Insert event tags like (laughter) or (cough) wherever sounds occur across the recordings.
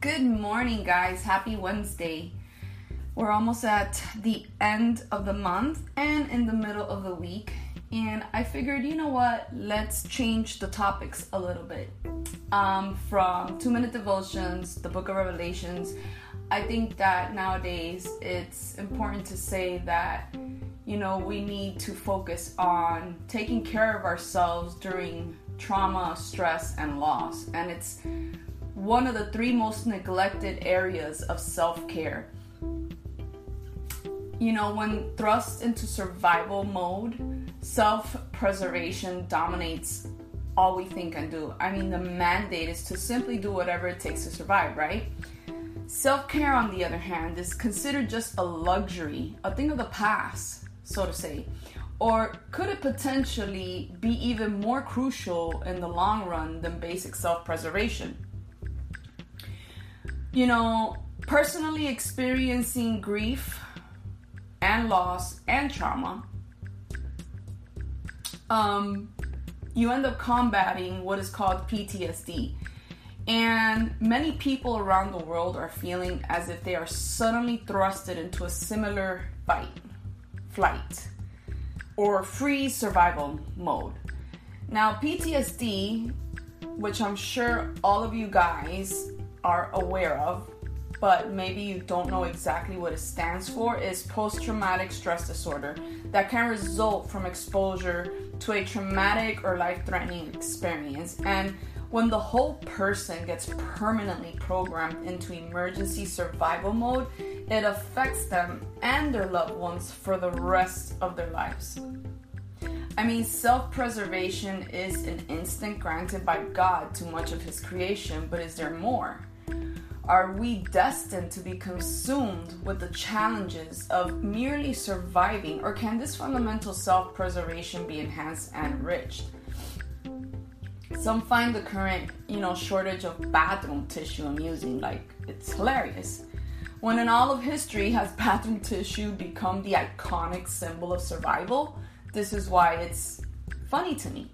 Good morning, guys. Happy Wednesday. We're almost at the end of the month and in the middle of the week. And I figured, you know what? Let's change the topics a little bit. Um, from two minute devotions, the book of Revelations. I think that nowadays it's important to say that, you know, we need to focus on taking care of ourselves during trauma, stress, and loss. And it's one of the three most neglected areas of self care. You know, when thrust into survival mode, self preservation dominates all we think and do. I mean, the mandate is to simply do whatever it takes to survive, right? Self care, on the other hand, is considered just a luxury, a thing of the past, so to say. Or could it potentially be even more crucial in the long run than basic self preservation? You know, personally experiencing grief and loss and trauma, um, you end up combating what is called PTSD. And many people around the world are feeling as if they are suddenly thrusted into a similar fight, flight, or free survival mode. Now, PTSD, which I'm sure all of you guys are aware of, but maybe you don't know exactly what it stands for, is post traumatic stress disorder that can result from exposure to a traumatic or life threatening experience. And when the whole person gets permanently programmed into emergency survival mode, it affects them and their loved ones for the rest of their lives. I mean, self preservation is an instinct granted by God to much of His creation, but is there more? Are we destined to be consumed with the challenges of merely surviving, or can this fundamental self preservation be enhanced and enriched? Some find the current, you know, shortage of bathroom tissue amusing, like it's hilarious. When in all of history has (laughs) bathroom tissue become the iconic symbol of survival, this is why it's funny to me.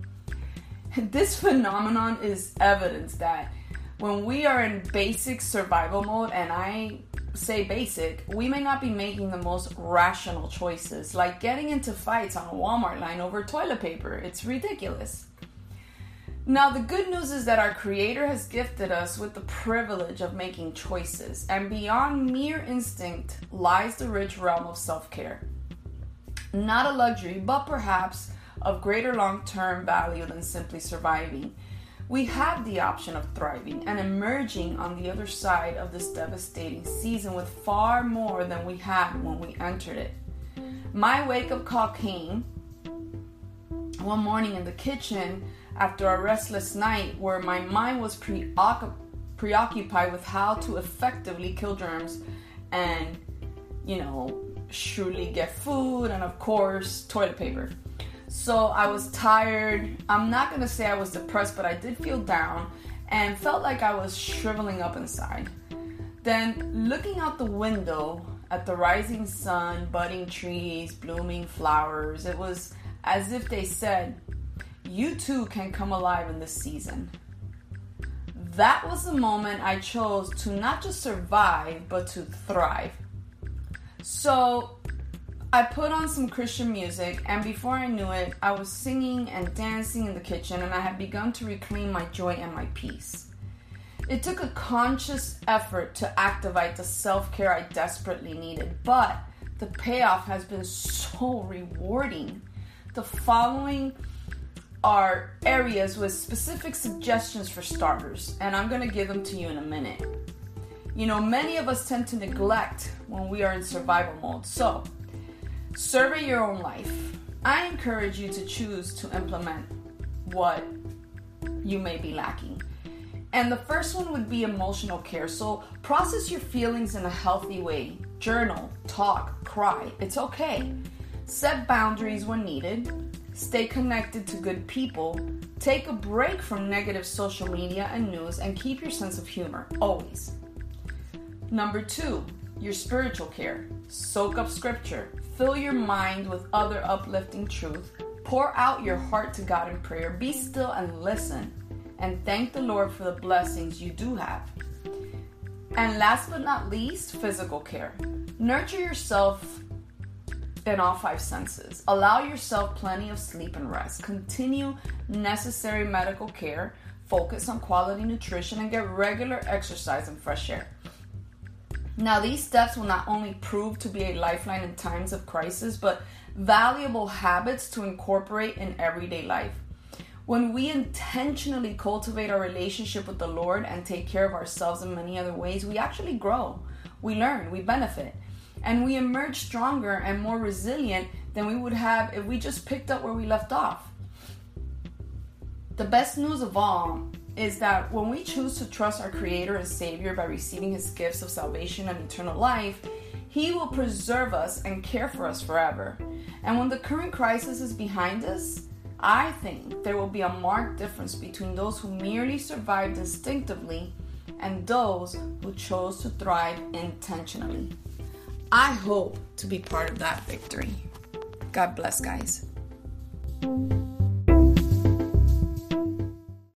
(laughs) This phenomenon is evidence that when we are in basic survival mode, and I say basic, we may not be making the most rational choices, like getting into fights on a Walmart line over toilet paper. It's ridiculous. Now, the good news is that our Creator has gifted us with the privilege of making choices, and beyond mere instinct lies the rich realm of self care. Not a luxury, but perhaps of greater long term value than simply surviving we have the option of thriving and emerging on the other side of this devastating season with far more than we had when we entered it. My wake up call came one morning in the kitchen after a restless night where my mind was preoccupied with how to effectively kill germs and, you know, surely get food and, of course, toilet paper. So I was tired. I'm not gonna say I was depressed, but I did feel down and felt like I was shriveling up inside. Then, looking out the window at the rising sun, budding trees, blooming flowers, it was as if they said, You too can come alive in this season. That was the moment I chose to not just survive, but to thrive. So, I put on some Christian music, and before I knew it, I was singing and dancing in the kitchen, and I had begun to reclaim my joy and my peace. It took a conscious effort to activate the self care I desperately needed, but the payoff has been so rewarding. The following are areas with specific suggestions for starters, and I'm gonna give them to you in a minute. You know, many of us tend to neglect when we are in survival mode, so Survey your own life. I encourage you to choose to implement what you may be lacking. And the first one would be emotional care. So process your feelings in a healthy way. Journal, talk, cry. It's okay. Set boundaries when needed. Stay connected to good people. Take a break from negative social media and news and keep your sense of humor always. Number two, your spiritual care. Soak up scripture. Fill your mind with other uplifting truth. Pour out your heart to God in prayer. Be still and listen. And thank the Lord for the blessings you do have. And last but not least, physical care. Nurture yourself in all five senses. Allow yourself plenty of sleep and rest. Continue necessary medical care. Focus on quality nutrition and get regular exercise and fresh air. Now, these steps will not only prove to be a lifeline in times of crisis, but valuable habits to incorporate in everyday life. When we intentionally cultivate our relationship with the Lord and take care of ourselves in many other ways, we actually grow, we learn, we benefit, and we emerge stronger and more resilient than we would have if we just picked up where we left off. The best news of all is that when we choose to trust our Creator and Savior by receiving His gifts of salvation and eternal life, He will preserve us and care for us forever. And when the current crisis is behind us, I think there will be a marked difference between those who merely survived instinctively and those who chose to thrive intentionally. I hope to be part of that victory. God bless, guys.